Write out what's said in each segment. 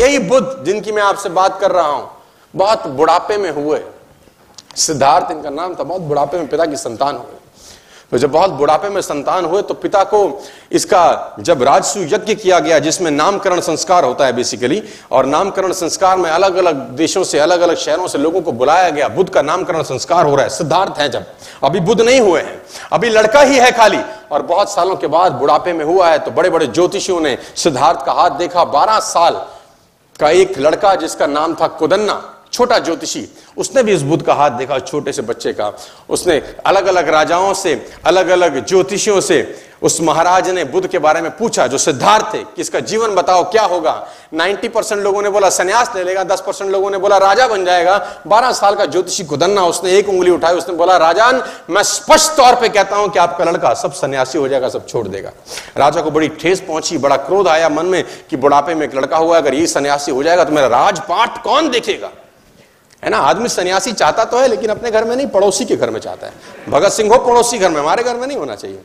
यही बुद्ध जिनकी मैं आपसे बात कर रहा हूँ, बहुत बुढ़ापे में हुए। सिद्धार्थ, इनका नाम था, बहुत बुढ़ापे में पिता की संतान हुए तो जब बहुत बुढ़ापे में संतान हुए तो पिता को इसका जब राजसु यज्ञ किया गया, जिसमें नामकरण संस्कार होता है बेसिकली और नामकरण संस्कार में अलग अलग देशों से अलग अलग शहरों से लोगों को बुलाया गया। बुद्ध का नामकरण संस्कार हो रहा है, सिद्धार्थ है जब। अभी बुद्ध नहीं हुए हैं। अभी लड़का ही है खाली। और बहुत सालों के बाद बुढ़ापे में हुआ है तो बड़े बड़े ज्योतिषियों ने सिद्धार्थ का हाथ देखा। बारह साल का एक लड़का जिसका नाम था कुदन्ना। छोटा ज्योतिषी, उसने भी इस बुद्ध का हाथ देखा छोटे से बच्चे का। उसने अलग अलग राजाओं से अलग अलग ज्योतिषियों से उस महाराज ने बुद्ध के बारे में पूछा, जो सिद्धार्थ थे कि इसका जीवन बताओ, क्या होगा? 90 परसेंट लोगों ने बोला, संन्यास ले लेगा। 10 परसेंट लोगों ने बोला, राजा बन जाएगा। 12 साल का ज्योतिषी कुदन्ना उसने एक उंगली उठाई, उसने बोला, राजान, मैं स्पष्ट तौर पे कहता हूँ कि आपका लड़का सब सन्यासी हो जाएगा, सब छोड़ देगा। राजा को बड़ी ठेस पहुँची, बड़ा क्रोध आया मन में कि बुढ़ापे में एक लड़का हुआ, अगर ये सन्यासी हो जाएगा तो मेरा राजपाट कौन देखेगा? है ना? आदमी सन्यासी चाहता तो है, लेकिन अपने घर में नहीं, पड़ोसी के घर में चाहता है। भगत सिंह हो, पड़ोसी घर में, हमारे घर में नहीं होना चाहिए।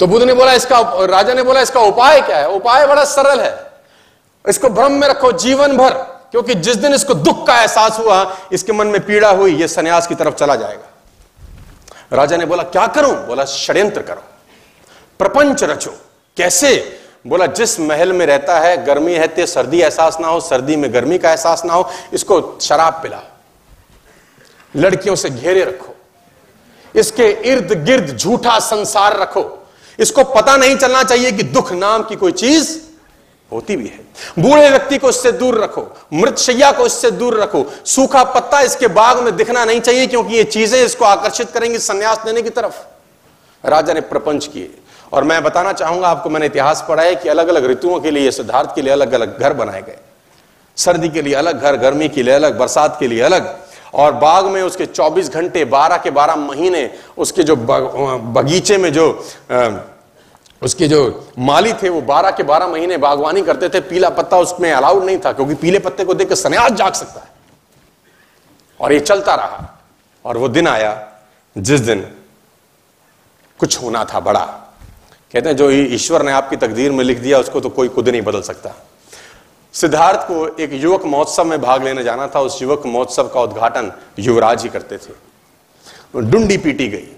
तो बुद्ध ने बोला, इसका राजा ने बोला, इसका उपाय क्या है? उपाय बड़ा सरल है। इसको भ्रम में रखो, जीवन भर, क्योंकि जिस दिन इसको दुख का एहसास हुआ, इसके मन में पीड़ा हुई, ये सन्यास की तरफ़ चला जाएगा। राजा ने बोला, क्या करूँ? बोला, षड्यंत्र करो। प्रपंच रचो। कैसे? बोला, जिस महल में रहता है, गर्मी है, ते सर्दी एहसास ना हो, सर्दी में गर्मी का एहसास ना हो, इसको शराब पिलाओ लड़कियों से घेरे रखो। इसके इर्द गिर्द झूठा संसार रखो। इसको पता नहीं चलना चाहिए कि दुख नाम की कोई चीज़ होती भी है। बूढ़े व्यक्ति को इससे दूर रखो। मृत शैया को इससे दूर रखो। सूखा पत्ता इसके बाग में दिखना नहीं चाहिए, क्योंकि ये चीज़ें इसको आकर्षित करेंगी संन्यास लेने की तरफ़। राजा ने प्रपंच किए। और मैं बताना चाहूँगा आपको, मैंने इतिहास पढ़ा है कि अलग अलग ऋतुओं के लिए, सिद्धार्थ के लिए अलग अलग घर बनाए गए। सर्दी के लिए अलग घर, गर्मी के लिए अलग, बरसात के लिए अलग। और बाग में उसके 24 घंटे 12 के 12 महीने, उसके जो बगीचे में जो उसके जो माली थे, वो 12 के 12 महीने बागवानी करते थे। पीला पत्ता उसमें अलाउड नहीं था, क्योंकि पीले पत्ते को देख सन्यास जाग सकता है। और ये चलता रहा। और वो दिन आया, जिस दिन कुछ होना था बड़ा। कहते हैं, जो ईश्वर ने आपकी तकदीर में लिख दिया, उसको तो कोई खुद नहीं बदल सकता। सिद्धार्थ को एक युवक महोत्सव में भाग लेने जाना था, उस युवक महोत्सव का उद्घाटन युवराज ही करते थे। डुंडी पीटी गई।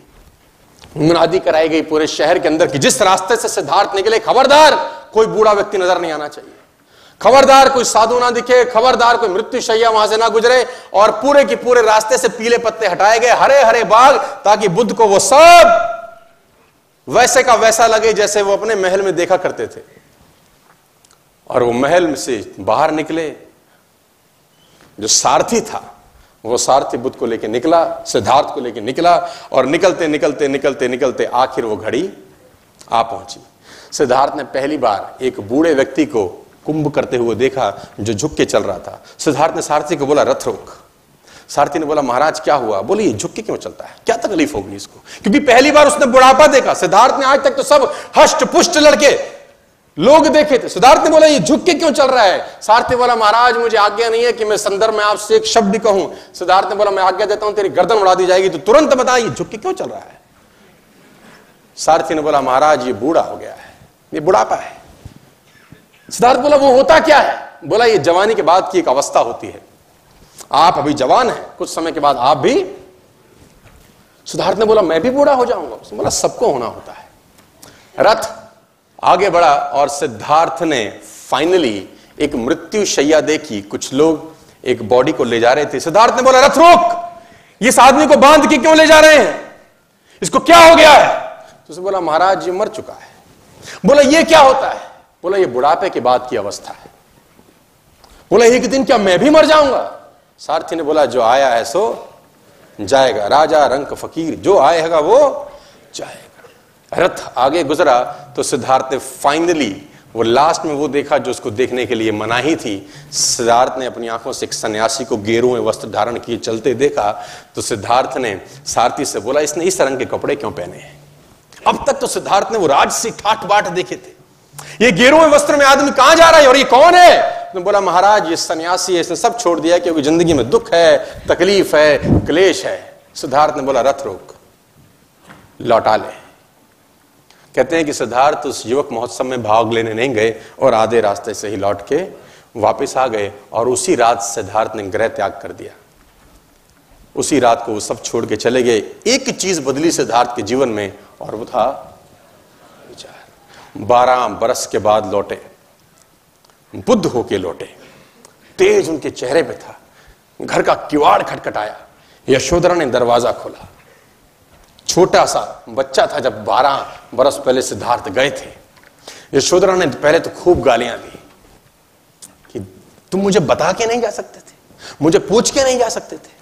मुनादी कराई गई पूरे शहर के अंदर की जिस रास्ते से सिद्धार्थ निकले, खबरदार कोई बूढ़ा व्यक्ति नज़र नहीं आना चाहिए। खबरदार कोई साधु ना दिखे, खबरदार कोई मृत्यु शैया वहाँ से ना गुजरे और पूरे के पूरे रास्ते से पीले पत्ते हटाए गए हरे हरे बाग, ताकि बुद्ध को वो सब वैसे का वैसा लगे जैसे वो अपने महल में देखा करते थे। और वो महल से बाहर निकले। जो सारथी था, वो सारथी बुद्ध को लेके निकला, सिद्धार्थ को लेके निकला, और निकलते निकलते निकलते निकलते आखिर वो घड़ी आ पहुँची। सिद्धार्थ ने पहली बार एक बूढ़े व्यक्ति को कुंभ करते हुए देखा जो झुक के चल रहा था। सिद्धार्थ ने सारथी को बोला, रथ रोक। सारथी ने बोला, महाराज, क्या हुआ? बोले ये झुक के क्यों चलता है? क्या तकलीफ़ होगी इसको? क्योंकि पहली बार उसने बुढ़ापा देखा। सिद्धार्थ ने आज तक तो सब हष्ट पुष्ट लड़के, लोग देखे थे। सिद्धार्थ ने बोला, ये झुक के क्यों चल रहा है? सारथी बोला, महाराज, मुझे आज्ञा नहीं है कि मैं संदर्भ में आपसे एक शब्द भी कहूँ। सिद्धार्थ ने बोला, मैं आज्ञा देता हूँ, तेरी गर्दन उड़ा दी जाएगी तो तुरंत बता, ये झुक के क्यों चल रहा है? सारथी ने बोला, महाराज, ये बूढ़ा हो गया है। ये बुढ़ापा है। सिद्धार्थ बोला, वो होता क्या है? बोला, ये जवानी के बाद की एक अवस्था होती है। आप अभी जवान हैं। कुछ समय के बाद आप भी सिद्धार्थ ने बोला, मैं भी बूढ़ा हो जाऊँगा। उसने बोला, सबको होना होता है। रथ आगे बढ़ा और सिद्धार्थ ने फाइनली एक मृत्यु शैया देखी। कुछ लोग एक बॉडी को ले जा रहे थे। सिद्धार्थ ने बोला, रथ रोक! इस आदमी को बाँध के क्यों ले जा रहे हैं? इसको क्या हो गया है? तो उसने बोला, महाराज, ये मर चुका है। बोला, ये क्या होता है? बोला, ये बुढ़ापे के बाद की अवस्था है। बोला, एक दिन क्या मैं भी मर जाऊँगा? सारथी ने बोला, जो आया है सो जाएगा। राजा, रंक, फकीर, जो आएगा वो जाएगा। रथ आगे गुजरा तो सिद्धार्थ ने फाइनली वो लास्ट में वो देखा जो उसको देखने के लिए मनाही थी। सिद्धार्थ ने अपनी आँखों से एक सन्यासी को गेरू में वस्त्र धारण किए चलते देखा तो सिद्धार्थ ने सारथी से बोला, इसने इस रंग के कपड़े क्यों पहने हैं? अब तक तो सिद्धार्थ ने वो राजसी ठाट बाट देखे थे। ये गेरू में वस्त्र में आदमी कहाँ जा रहा है और ये कौन है? तो बोला, महाराज, ये सन्यासी है, इसने सब छोड़ दिया क्योंकि ज़िंदगी में दुख है, तकलीफ़ है, क्लेश है। सिद्धार्थ ने बोला, रथ रोक, लौटा ले। कहते हैं कि सिद्धार्थ उस युवक महोत्सव में भाग लेने नहीं गए और आधे रास्ते से ही लौट के वापस आ गए और उसी रात सिद्धार्थ ने ग्रह त्याग कर दिया। उसी रात को वो सब छोड़ के चले गए। एक चीज़ बदली सिद्धार्थ के जीवन में और वो था विचार। बारह बरस के बाद लौटे। बुद्ध होके लौटे। तेज उनके चेहरे पे था। घर का किवाड़ खटखटाया। यशोधरा ने दरवाज़ा खोला। छोटा सा बच्चा था जब बारह बरस पहले सिद्धार्थ गए थे। यशोधरा ने पहले तो खूब गालियाँ दी कि तुम मुझे बता के नहीं जा सकते थे। मुझे पूछ के नहीं जा सकते थे।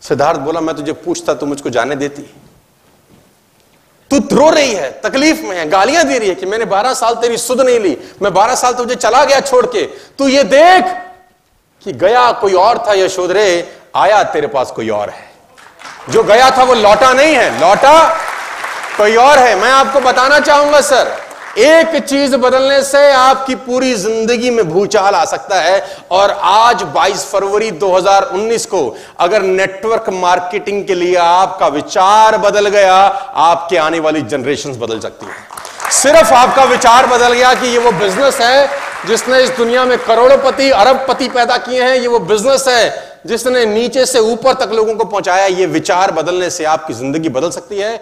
सिद्धार्थ बोला, मैं तुझे पूछता, तू मुझको जाने देती? तू रो रही है, तकलीफ़ में है, गालियाँ दे रही है कि मैंने 12 साल तेरी सुध नहीं ली, मैं 12 साल तुझे चला गया छोड़ के। तू ये देख कि गया कोई और था यशोधरे आया तेरे पास कोई और है। जो गया था वो लौटा नहीं है, लौटा कोई और है। मैं आपको बताना चाहूँगा, सर एक चीज़ बदलने से आपकी पूरी ज़िंदगी में भूचाल आ सकता है। और आज 22 फरवरी 2019 को अगर नेटवर्क मार्केटिंग के लिए आपका विचार बदल गया, आपके आने वाली जनरेशन बदल सकती है। सिर्फ़ आपका विचार बदल गया कि ये वो बिज़नेस है जिसने इस दुनिया में करोड़पति, अरबपति पैदा किए हैं, ये वो बिज़नेस है जिसने नीचे से ऊपर तक लोगों को पहुँचाया। ये विचार बदलने से आपकी ज़िंदगी बदल सकती है।